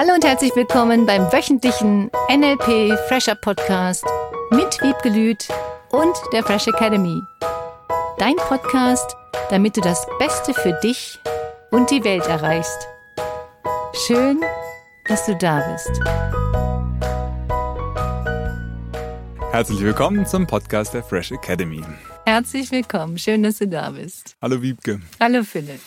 Hallo und herzlich willkommen beim wöchentlichen NLP Fresher Podcast mit Wiebke Lüth und der Fresh Academy. Dein Podcast, damit du das Beste für dich und die Welt erreichst. Schön, dass du da bist. Herzlich willkommen zum Podcast der Fresh Academy. Herzlich willkommen, schön, dass du da bist. Hallo Wiebke. Hallo Philipp.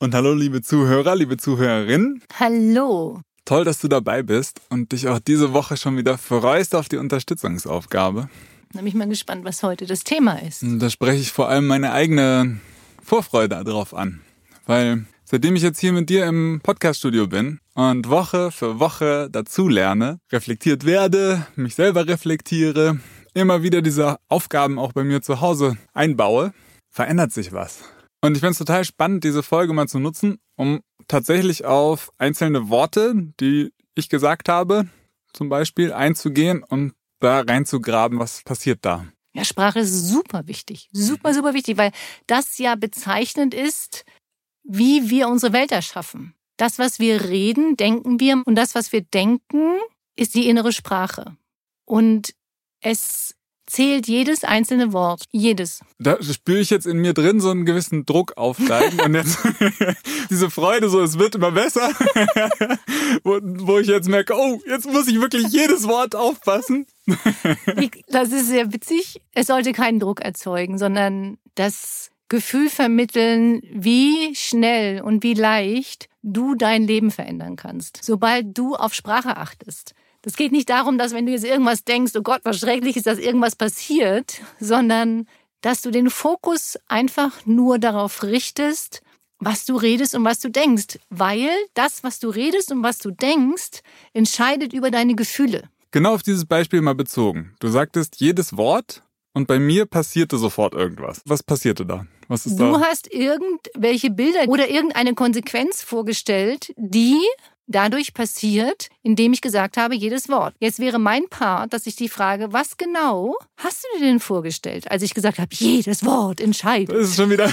Und hallo liebe Zuhörer, liebe Zuhörerinnen. Hallo. Toll, dass du dabei bist und dich auch diese Woche schon wieder freust auf die Unterstützungsaufgabe. Da bin ich mal gespannt, was heute das Thema ist. Und da spreche ich vor allem meine eigene Vorfreude darauf an. Weil seitdem ich jetzt hier mit dir im Podcaststudio bin und Woche für Woche dazu lerne, reflektiert werde, mich selber reflektiere, immer wieder diese Aufgaben auch bei mir zu Hause einbaue, verändert sich was. Und ich finde es total spannend, diese Folge mal zu nutzen, um tatsächlich auf einzelne Worte, die ich gesagt habe, zum Beispiel einzugehen und da reinzugraben, was passiert da. Ja, Sprache ist super wichtig. Super, super wichtig, weil das ja bezeichnend ist, wie wir unsere Welt erschaffen. Das, was wir reden, denken wir und das, was wir denken, ist die innere Sprache. Und es zählt jedes einzelne Wort. Jedes. Da spüre ich jetzt in mir drin so einen gewissen Druck aufsteigen und jetzt diese Freude, so es wird immer besser, wo, wo ich jetzt merke, oh, jetzt muss ich wirklich jedes Wort aufpassen. das ist sehr witzig. Es sollte keinen Druck erzeugen, sondern das Gefühl vermitteln, wie schnell und wie leicht du dein Leben verändern kannst, sobald du auf Sprache achtest. Das geht nicht darum, dass wenn du jetzt irgendwas denkst, oh Gott, was schrecklich ist, dass irgendwas passiert, sondern dass du den Fokus einfach nur darauf richtest, was du redest und was du denkst. Weil das, was du redest und was du denkst, entscheidet über deine Gefühle. Genau auf dieses Beispiel mal bezogen. Du sagtest jedes Wort und bei mir passierte sofort irgendwas. Was passierte da? Was ist du da? hast irgendwelche Bilder oder irgendeine Konsequenz vorgestellt, die dadurch passiert, indem ich gesagt habe, jedes Wort. Jetzt wäre mein Part, dass ich die frage, was genau hast du dir denn vorgestellt, als ich gesagt habe, jedes Wort entscheidet? Das ist schon wieder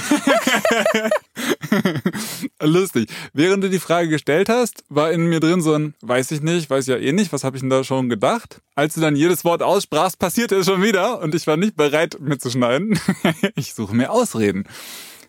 lustig. Während du die Frage gestellt hast, war in mir drin so ein, weiß ich nicht, weiß ja eh nicht, was habe ich denn da schon gedacht? Als du dann jedes Wort aussprachst, passierte es schon wieder und ich war nicht bereit mitzuschneiden. ich suche mir Ausreden.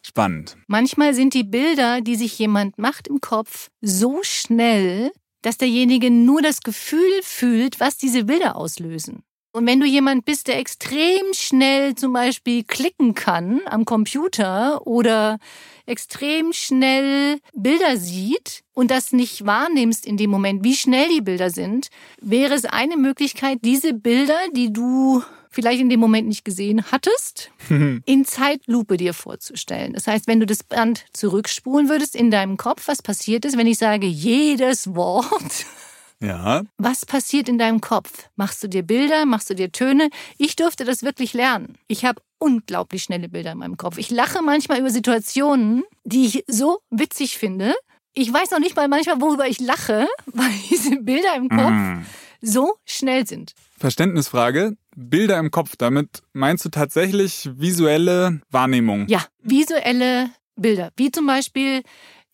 Spannend. Manchmal sind die Bilder, die sich jemand macht im Kopf, so schnell, dass derjenige nur das Gefühl fühlt, was diese Bilder auslösen. Und wenn du jemand bist, der extrem schnell zum Beispiel klicken kann am Computer oder extrem schnell Bilder sieht und das nicht wahrnimmst in dem Moment, wie schnell die Bilder sind, wäre es eine Möglichkeit, diese Bilder, die du vielleicht in dem Moment nicht gesehen hattest, in Zeitlupe dir vorzustellen. Das heißt, wenn du das Band zurückspulen würdest in deinem Kopf, was passiert ist, wenn ich sage, jedes Wort. Ja. Was passiert in deinem Kopf? Machst du dir Bilder? Machst du dir Töne? Ich durfte das wirklich lernen. Ich habe unglaublich schnelle Bilder in meinem Kopf. Ich lache manchmal über Situationen, die ich so witzig finde. Ich weiß noch nicht mal manchmal, worüber ich lache, weil diese Bilder im Kopf mm. so schnell sind. Verständnisfrage. Bilder im Kopf, damit meinst du tatsächlich visuelle Wahrnehmung? Ja, visuelle Bilder. Wie zum Beispiel,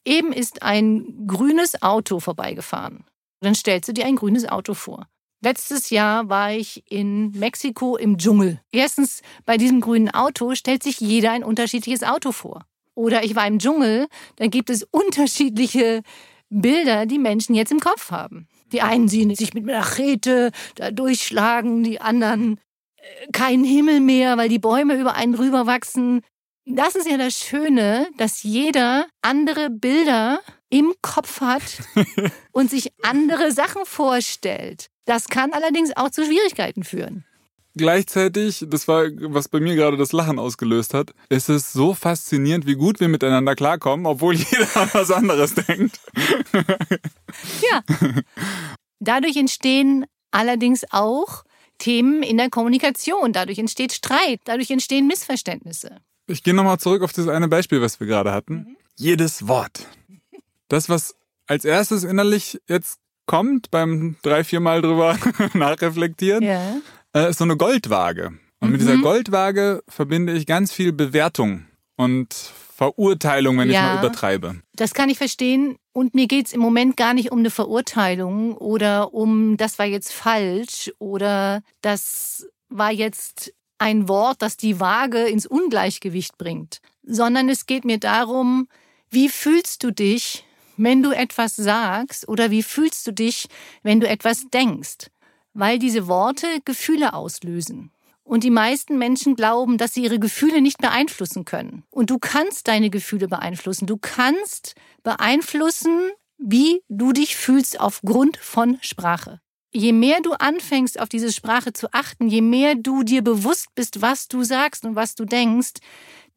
eben ist ein grünes Auto vorbeigefahren. Dann stellst du dir ein grünes Auto vor. Letztes Jahr war ich in Mexiko im Dschungel. Erstens, bei diesem grünen Auto stellt sich jeder ein unterschiedliches Auto vor. Oder ich war im Dschungel, dann gibt es unterschiedliche Bilder, die Menschen jetzt im Kopf haben. Die einen sehen sich mit Machete da durchschlagen, die anderen äh, keinen Himmel mehr, weil die Bäume über einen rüber wachsen. Das ist ja das Schöne, dass jeder andere Bilder im Kopf hat und sich andere Sachen vorstellt. Das kann allerdings auch zu Schwierigkeiten führen. Gleichzeitig, das war, was bei mir gerade das Lachen ausgelöst hat, ist es so faszinierend, wie gut wir miteinander klarkommen, obwohl jeder an was anderes denkt. Ja. Dadurch entstehen allerdings auch Themen in der Kommunikation. Dadurch entsteht Streit, dadurch entstehen Missverständnisse. Ich gehe nochmal zurück auf das eine Beispiel, was wir gerade hatten. Mhm. Jedes Wort. Das, was als erstes innerlich jetzt kommt beim drei, vier Mal drüber nachreflektieren, ja. Äh, ist so eine Goldwaage. Und mhm. mit dieser mhm. Goldwaage verbinde ich ganz viel Bewertung und Verurteilung, wenn Ja. ich mal übertreibe. Das kann ich verstehen. Und mir geht's im Moment gar nicht um eine Verurteilung oder um, das war jetzt falsch oder das war jetzt ein Wort, das die Waage ins Ungleichgewicht bringt, sondern es geht mir darum, wie fühlst du dich, wenn du etwas sagst oder wie fühlst du dich, wenn du etwas denkst, weil diese Worte Gefühle auslösen. Und die meisten Menschen glauben, dass sie ihre Gefühle nicht beeinflussen können. Und du kannst deine Gefühle beeinflussen. Du kannst beeinflussen, wie du dich fühlst aufgrund von Sprache. Je mehr du anfängst, auf diese Sprache zu achten, je mehr du dir bewusst bist, was du sagst und was du denkst,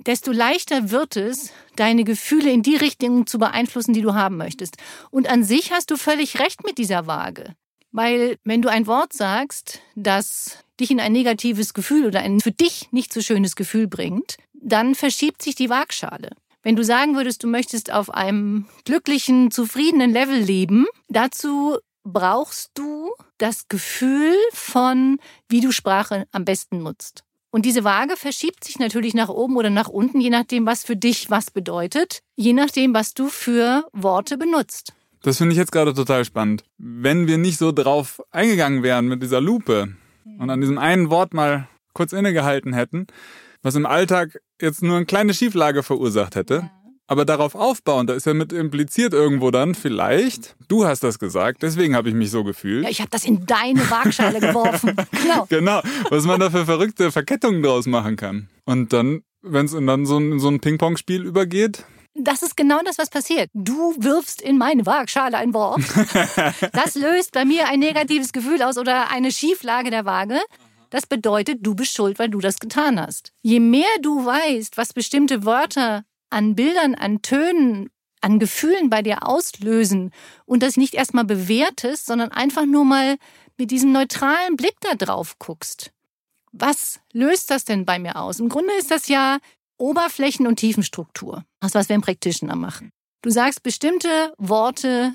desto leichter wird es, deine Gefühle in die Richtung zu beeinflussen, die du haben möchtest. Und an sich hast du völlig recht mit dieser Waage. Weil wenn du ein Wort sagst, das dich in ein negatives Gefühl oder ein für dich nicht so schönes Gefühl bringt, dann verschiebt sich die Waagschale. Wenn du sagen würdest, du möchtest auf einem glücklichen, zufriedenen Level leben, dazu brauchst du das Gefühl von, wie du Sprache am besten nutzt. Und diese Waage verschiebt sich natürlich nach oben oder nach unten, je nachdem, was für dich was bedeutet, je nachdem, was du für Worte benutzt. Das finde ich jetzt gerade total spannend. Wenn wir nicht so drauf eingegangen wären mit dieser Lupe und an diesem einen Wort mal kurz innegehalten hätten, was im Alltag jetzt nur eine kleine Schieflage verursacht hätte, aber darauf aufbauen, da ist ja mit impliziert irgendwo dann vielleicht, du hast das gesagt, deswegen habe ich mich so gefühlt. Ja, ich habe das in deine Waagschale geworfen. Genau. Genau, was man da für verrückte Verkettungen draus machen kann. Und dann, wenn es dann so ein, so ein Ping-Pong-Spiel übergeht, Das ist genau das, was passiert. Du wirfst in meine Waagschale ein Wort. Das löst bei mir ein negatives Gefühl aus oder eine Schieflage der Waage. Das bedeutet, du bist schuld, weil du das getan hast. Je mehr du weißt, was bestimmte Wörter an Bildern, an Tönen, an Gefühlen bei dir auslösen und das nicht erstmal bewertest, sondern einfach nur mal mit diesem neutralen Blick da drauf guckst. Was löst das denn bei mir aus? Im Grunde ist das ja Oberflächen- und Tiefenstruktur. Das, was wir im Practitioner machen. Du sagst bestimmte Worte,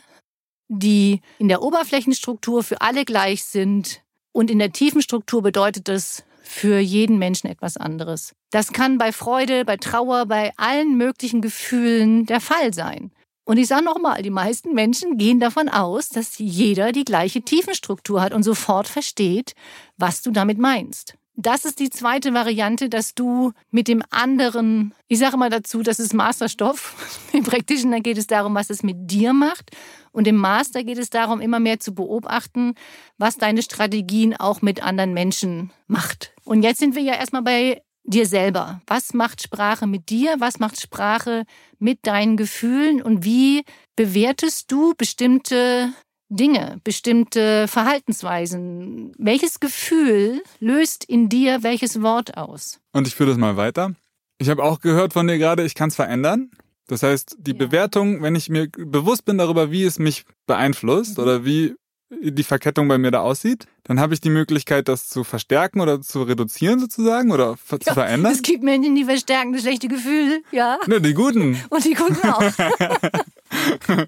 die in der Oberflächenstruktur für alle gleich sind und in der Tiefenstruktur bedeutet das für jeden Menschen etwas anderes. Das kann bei Freude, bei Trauer, bei allen möglichen Gefühlen der Fall sein. Und ich sage nochmal, die meisten Menschen gehen davon aus, dass jeder die gleiche Tiefenstruktur hat und sofort versteht, was du damit meinst. Das ist die zweite Variante, dass du mit dem anderen, ich sage mal dazu, das ist Masterstoff. Im Praktischen da geht es darum, was es mit dir macht. Und im Master geht es darum, immer mehr zu beobachten, was deine Strategien auch mit anderen Menschen macht. Und jetzt sind wir ja erstmal bei dir selber. Was macht Sprache mit dir? Was macht Sprache mit deinen Gefühlen? Und wie bewertest du bestimmte Dinge, bestimmte Verhaltensweisen? Welches Gefühl löst in dir welches Wort aus? und ich führe das mal weiter. Ich habe auch gehört von dir gerade, ich kann es verändern. Das heißt, die Ja. Bewertung, wenn ich mir bewusst bin darüber, wie es mich beeinflusst Mhm. oder wie die Verkettung bei mir da aussieht, dann habe ich die Möglichkeit, das zu verstärken oder zu reduzieren sozusagen oder ver- zu verändern. Es gibt Menschen, die verstärken das schlechte Gefühl, ja. Ne, die guten. Und die gucken auch.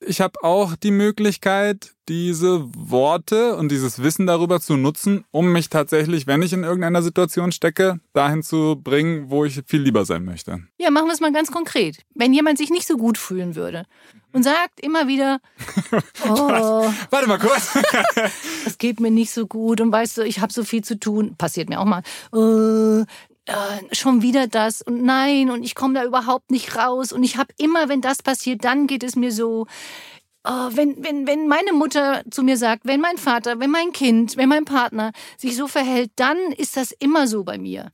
Ich habe auch die Möglichkeit, diese Worte und dieses Wissen darüber zu nutzen, um mich tatsächlich, wenn ich in irgendeiner Situation stecke, dahin zu bringen, wo ich viel lieber sein möchte. Ja, machen wir es mal ganz konkret. Wenn jemand sich nicht so gut fühlen würde und sagt immer wieder, oh, Warte mal kurz. es geht mir nicht so gut und weißt du, ich habe so viel zu tun, passiert mir auch mal. Äh, äh, schon wieder das und nein und ich komme da überhaupt nicht raus und ich habe immer, wenn das passiert, dann geht es mir so. Oh, wenn, wenn, wenn meine Mutter zu mir sagt, wenn mein Vater, wenn mein Kind, wenn mein Partner sich so verhält, dann ist das immer so bei mir.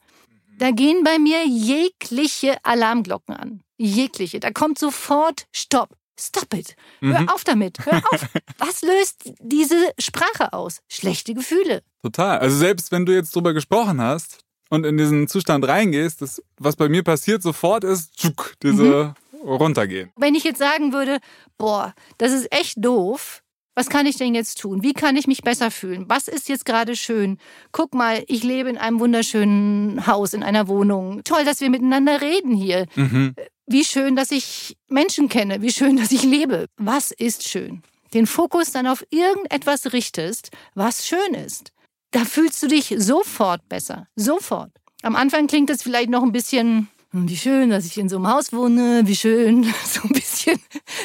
Da gehen bei mir jegliche Alarmglocken an. Jegliche. Da kommt sofort Stopp. Stop it. Hör auf damit. Hör auf. Was löst diese Sprache aus? Schlechte Gefühle. Total. Also selbst wenn du jetzt drüber gesprochen hast und in diesen Zustand reingehst, das, was bei mir passiert sofort ist, tschuk, diese runtergehen. Wenn ich jetzt sagen würde, boah, das ist echt doof, was kann ich denn jetzt tun? Wie kann ich mich besser fühlen? Was ist jetzt gerade schön? Guck mal, ich lebe in einem wunderschönen Haus, in einer Wohnung. Toll, dass wir miteinander reden hier. Mhm. Wie schön, dass ich Menschen kenne. Wie schön, dass ich lebe. Was ist schön? Den Fokus dann auf irgendetwas richtest, was schön ist. Da fühlst du dich sofort besser. Sofort. Am Anfang klingt es vielleicht noch ein bisschen hm, wie schön, dass ich in so einem Haus wohne, wie schön, so ein bisschen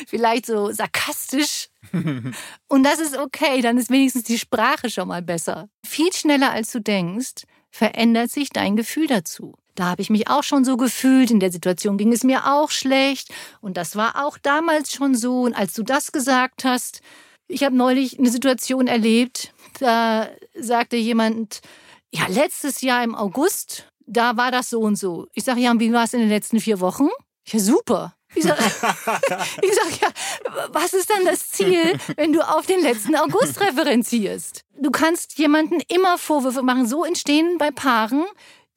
vielleicht so sarkastisch. Und das ist okay, dann ist wenigstens die Sprache schon mal besser. Viel schneller als du denkst, verändert sich dein Gefühl dazu. Da habe ich mich auch schon so gefühlt, in der Situation ging es mir auch schlecht und das war auch damals schon so. Und als du das gesagt hast, ich habe neulich eine Situation erlebt, da sagte jemand, ja, letztes Jahr im August, da war das so und so. Ich sage, ja, und wie war es in den letzten vier Wochen? Ja, super. Ich sage, sag, ja, was ist dann das Ziel, wenn du auf den letzten August referenzierst? Du kannst jemanden immer Vorwürfe machen. So entstehen bei Paaren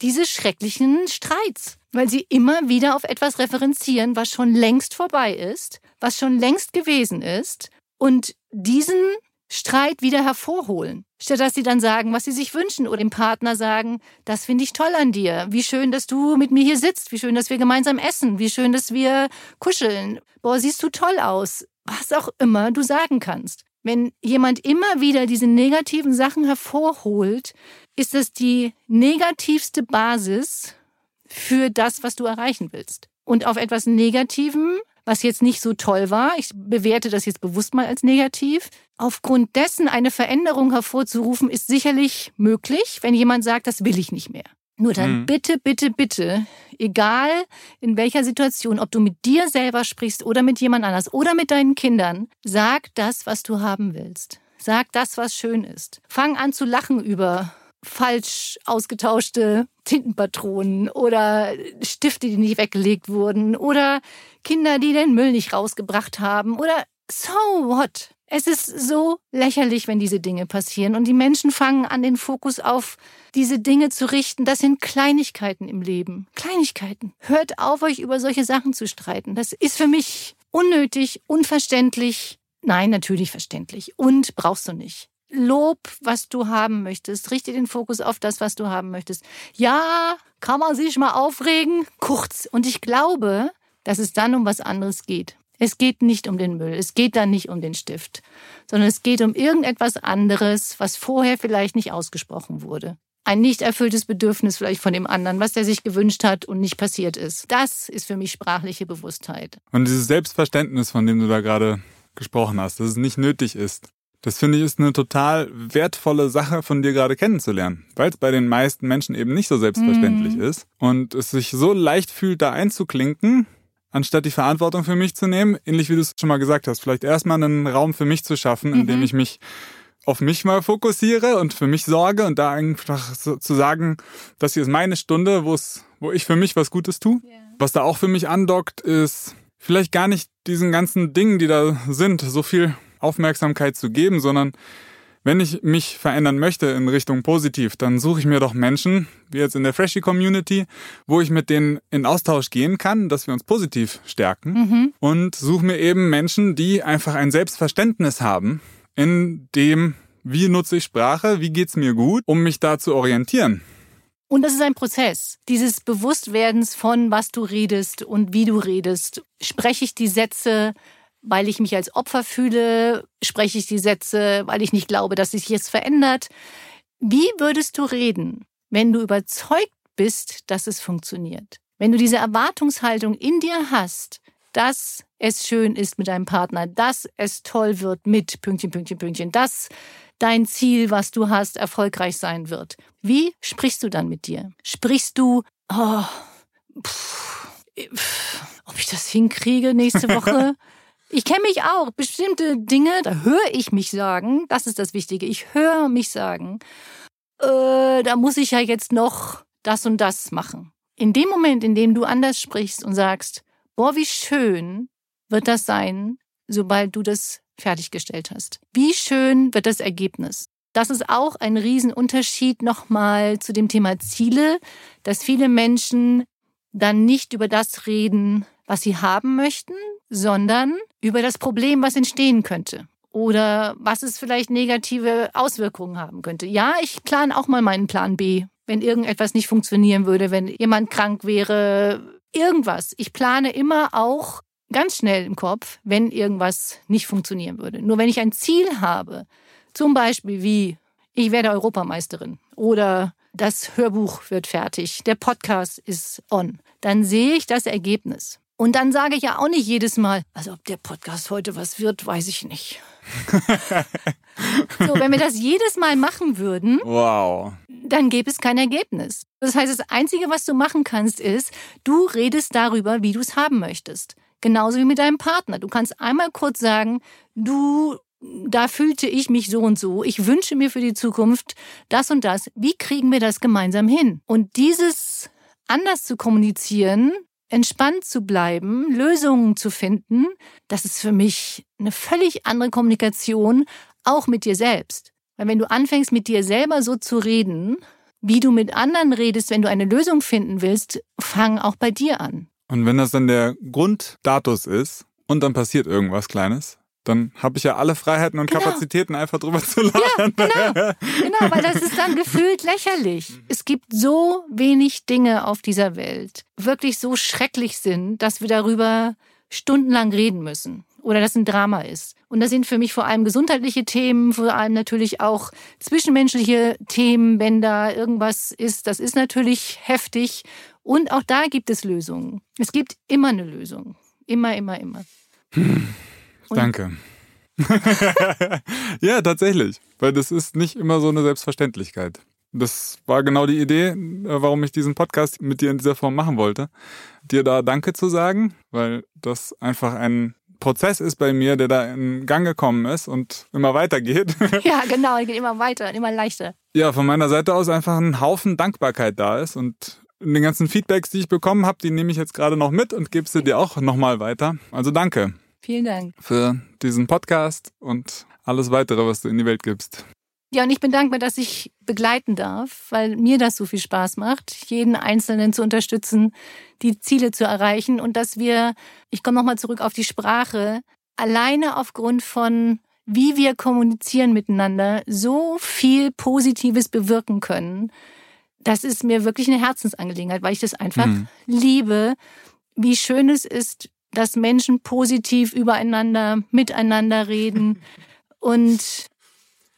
diese schrecklichen Streits, weil sie immer wieder auf etwas referenzieren, was schon längst vorbei ist, was schon längst gewesen ist und diesen Streit wieder hervorholen. Statt dass sie dann sagen, was sie sich wünschen oder dem Partner sagen, das finde ich toll an dir. Wie schön, dass du mit mir hier sitzt. Wie schön, dass wir gemeinsam essen. Wie schön, dass wir kuscheln. Boah, siehst du toll aus. Was auch immer du sagen kannst. Wenn jemand immer wieder diese negativen Sachen hervorholt, ist das die negativste Basis für das, was du erreichen willst. Und auf etwas Negativem was jetzt nicht so toll war. Ich bewerte das jetzt bewusst mal als negativ. Aufgrund dessen eine Veränderung hervorzurufen, ist sicherlich möglich, wenn jemand sagt, das will ich nicht mehr. Nur dann mhm. bitte, bitte, bitte, egal in welcher Situation, ob du mit dir selber sprichst oder mit jemand anders oder mit deinen Kindern, sag das, was du haben willst. Sag das, was schön ist. Fang an zu lachen über falsch ausgetauschte Tintenpatronen oder Stifte, die nicht weggelegt wurden oder Kinder, die den Müll nicht rausgebracht haben oder so what? Es ist so lächerlich, wenn diese Dinge passieren und die Menschen fangen an, den Fokus auf diese Dinge zu richten. Das sind Kleinigkeiten im Leben. Kleinigkeiten. Hört auf, euch über solche Sachen zu streiten. Das ist für mich unnötig, unverständlich. Nein, natürlich verständlich. Und brauchst du nicht. Lob, was du haben möchtest. Richte den Fokus auf das, was du haben möchtest. Ja, kann man sich mal aufregen, kurz. Und ich glaube, dass es dann um was anderes geht. Es geht nicht um den Müll, es geht dann nicht um den Stift, sondern es geht um irgendetwas anderes, was vorher vielleicht nicht ausgesprochen wurde. Ein nicht erfülltes Bedürfnis vielleicht von dem anderen, was der sich gewünscht hat und nicht passiert ist. Das ist für mich sprachliche Bewusstheit. Und dieses Selbstverständnis, von dem du da gerade gesprochen hast, dass es nicht nötig ist, das finde ich ist eine total wertvolle Sache von dir gerade kennenzulernen, weil es bei den meisten Menschen eben nicht so selbstverständlich mhm. ist und es sich so leicht fühlt, da einzuklinken, anstatt die Verantwortung für mich zu nehmen, ähnlich wie du es schon mal gesagt hast, vielleicht erstmal einen Raum für mich zu schaffen, in dem mhm. ich mich auf mich mal fokussiere und für mich sorge und da einfach so zu sagen, das hier ist meine Stunde, wo es, wo ich für mich was Gutes tue. Yeah. Was da auch für mich andockt, ist vielleicht gar nicht diesen ganzen Dingen, die da sind, so viel Aufmerksamkeit zu geben, sondern wenn ich mich verändern möchte in Richtung positiv, dann suche ich mir doch Menschen, wie jetzt in der Freshie Community, wo ich mit denen in Austausch gehen kann, dass wir uns positiv stärken mhm. und suche mir eben Menschen, die einfach ein Selbstverständnis haben in dem, wie nutze ich Sprache, wie geht's mir gut, um mich da zu orientieren. Und das ist ein Prozess, dieses Bewusstwerdens von, was du redest und wie du redest. Spreche ich die Sätze weil ich mich als Opfer fühle, spreche ich die Sätze, weil ich nicht glaube, dass sich jetzt verändert. Wie würdest du reden, wenn du überzeugt bist, dass es funktioniert? Wenn du diese Erwartungshaltung in dir hast, dass es schön ist mit deinem Partner, dass es toll wird mit Pünktchen, Pünktchen, Pünktchen, dass dein Ziel, was du hast, erfolgreich sein wird. Wie sprichst du dann mit dir? Sprichst du, oh, pff, pff, ob ich das hinkriege nächste Woche? Ich kenne mich auch. Bestimmte Dinge, da höre ich mich sagen. Das ist das Wichtige. Ich höre mich sagen. Äh, da muss ich ja jetzt noch das und das machen. In dem Moment, in dem du anders sprichst und sagst, boah, wie schön wird das sein, sobald du das fertiggestellt hast. Wie schön wird das Ergebnis. Das ist auch ein Riesenunterschied nochmal zu dem Thema Ziele, dass viele Menschen dann nicht über das reden, was sie haben möchten, sondern über das Problem, was entstehen könnte oder was es vielleicht negative Auswirkungen haben könnte. Ja, ich plane auch mal meinen Plan B, wenn irgendetwas nicht funktionieren würde, wenn jemand krank wäre, irgendwas. Ich plane immer auch ganz schnell im Kopf, wenn irgendwas nicht funktionieren würde. Nur wenn ich ein Ziel habe, zum Beispiel wie ich werde Europameisterin oder das Hörbuch wird fertig, der Podcast ist on. Dann sehe ich das Ergebnis. Und dann sage ich ja auch nicht jedes Mal, also ob der Podcast heute was wird, weiß ich nicht. so, wenn wir das jedes Mal machen würden, wow. dann gäbe es kein Ergebnis. Das heißt, das Einzige, was du machen kannst, ist, du redest darüber, wie du es haben möchtest. Genauso wie mit deinem Partner. Du kannst einmal kurz sagen, du, da fühlte ich mich so und so. Ich wünsche mir für die Zukunft das und das. Wie kriegen wir das gemeinsam hin? Und dieses anders zu kommunizieren, entspannt zu bleiben, Lösungen zu finden, das ist für mich eine völlig andere Kommunikation, auch mit dir selbst. Weil wenn du anfängst, mit dir selber so zu reden, wie du mit anderen redest, wenn du eine Lösung finden willst, fang auch bei dir an. Und wenn das dann der Grunddatus ist und dann passiert irgendwas Kleines, dann habe ich ja alle Freiheiten und genau. Kapazitäten, einfach drüber zu lachen. Ja, genau. genau, weil das ist dann gefühlt lächerlich. Es gibt so wenig Dinge auf dieser Welt, wirklich so schrecklich sind, dass wir darüber stundenlang reden müssen oder dass ein Drama ist. Und das sind für mich vor allem gesundheitliche Themen, vor allem natürlich auch zwischenmenschliche Themen, wenn da irgendwas ist. Das ist natürlich heftig. Und auch da gibt es Lösungen. Es gibt immer eine Lösung. Immer, immer, immer. Hm. Danke. ja, tatsächlich. Weil das ist nicht immer so eine Selbstverständlichkeit. Das war genau die Idee, äh, warum ich diesen Podcast mit dir in dieser Form machen wollte. Dir da Danke zu sagen, weil das einfach ein Prozess ist bei mir, der da in Gang gekommen ist und immer weitergeht. Ja, genau, geht immer weiter, immer leichter. Ja, von meiner Seite aus einfach ein Haufen Dankbarkeit da ist und in den ganzen Feedbacks, die ich bekommen habe, die nehme ich jetzt gerade noch mit und gebe sie dir auch nochmal weiter. Also danke. Vielen Dank. Für diesen Podcast und alles weitere, was du in die Welt gibst. Ja, und ich bin dankbar, dass ich begleiten darf, weil mir das so viel Spaß macht, jeden Einzelnen zu unterstützen, die Ziele zu erreichen und dass wir, ich komme nochmal zurück auf die Sprache, alleine aufgrund von, wie wir kommunizieren miteinander, so viel Positives bewirken können. Das ist mir wirklich eine Herzensangelegenheit, weil ich das einfach mhm. liebe, wie schön es ist, dass Menschen positiv übereinander, miteinander reden und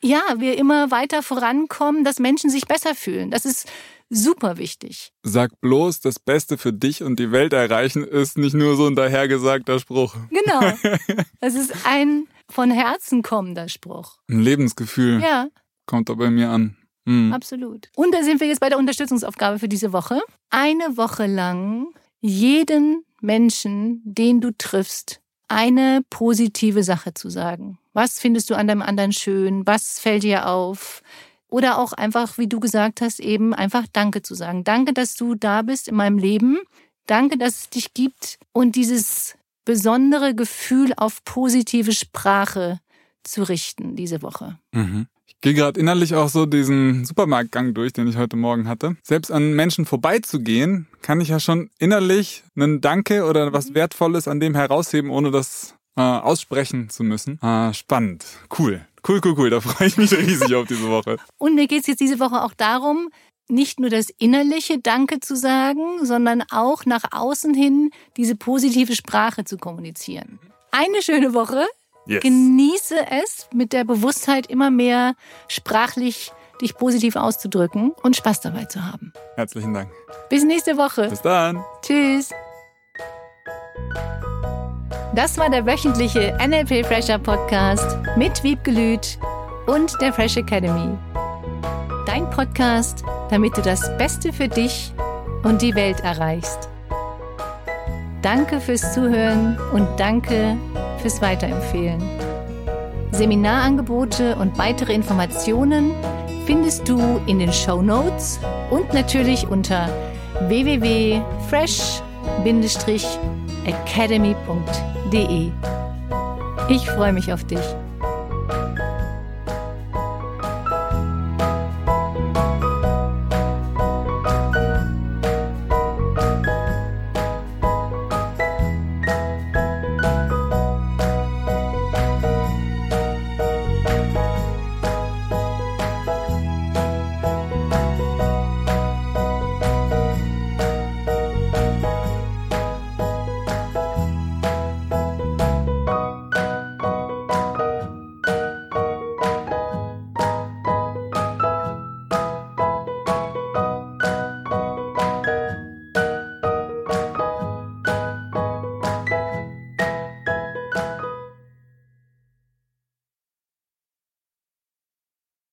ja, wir immer weiter vorankommen, dass Menschen sich besser fühlen. Das ist super wichtig. Sag bloß, das Beste für dich und die Welt erreichen ist nicht nur so ein dahergesagter Spruch. Genau. Das ist ein von Herzen kommender Spruch. Ein Lebensgefühl. Ja. Kommt da bei mir an. Mhm. Absolut. Und da sind wir jetzt bei der Unterstützungsaufgabe für diese Woche. Eine Woche lang jeden Menschen, den du triffst, eine positive Sache zu sagen. Was findest du an deinem anderen schön? Was fällt dir auf? Oder auch einfach, wie du gesagt hast, eben einfach Danke zu sagen. Danke, dass du da bist in meinem Leben. Danke, dass es dich gibt und dieses besondere Gefühl auf positive Sprache zu richten diese Woche. Mhm gehe gerade innerlich auch so diesen Supermarktgang durch, den ich heute Morgen hatte. Selbst an Menschen vorbeizugehen, kann ich ja schon innerlich einen Danke oder was mhm. Wertvolles an dem herausheben, ohne das äh, aussprechen zu müssen. Ah, spannend. Cool. Cool, cool, cool. Da freue ich mich riesig auf diese Woche. Und mir geht's jetzt diese Woche auch darum, nicht nur das innerliche Danke zu sagen, sondern auch nach außen hin diese positive Sprache zu kommunizieren. Eine schöne Woche. Yes. Genieße es mit der Bewusstheit immer mehr sprachlich dich positiv auszudrücken und Spaß dabei zu haben. Herzlichen Dank. Bis nächste Woche. Bis dann. Tschüss. Das war der wöchentliche NLP Fresher Podcast mit Wiebgelüt und der Fresh Academy. Dein Podcast, damit du das Beste für dich und die Welt erreichst. Danke fürs Zuhören und danke fürs Weiterempfehlen. Seminarangebote und weitere Informationen findest du in den Show Notes und natürlich unter www.fresh-academy.de. Ich freue mich auf dich.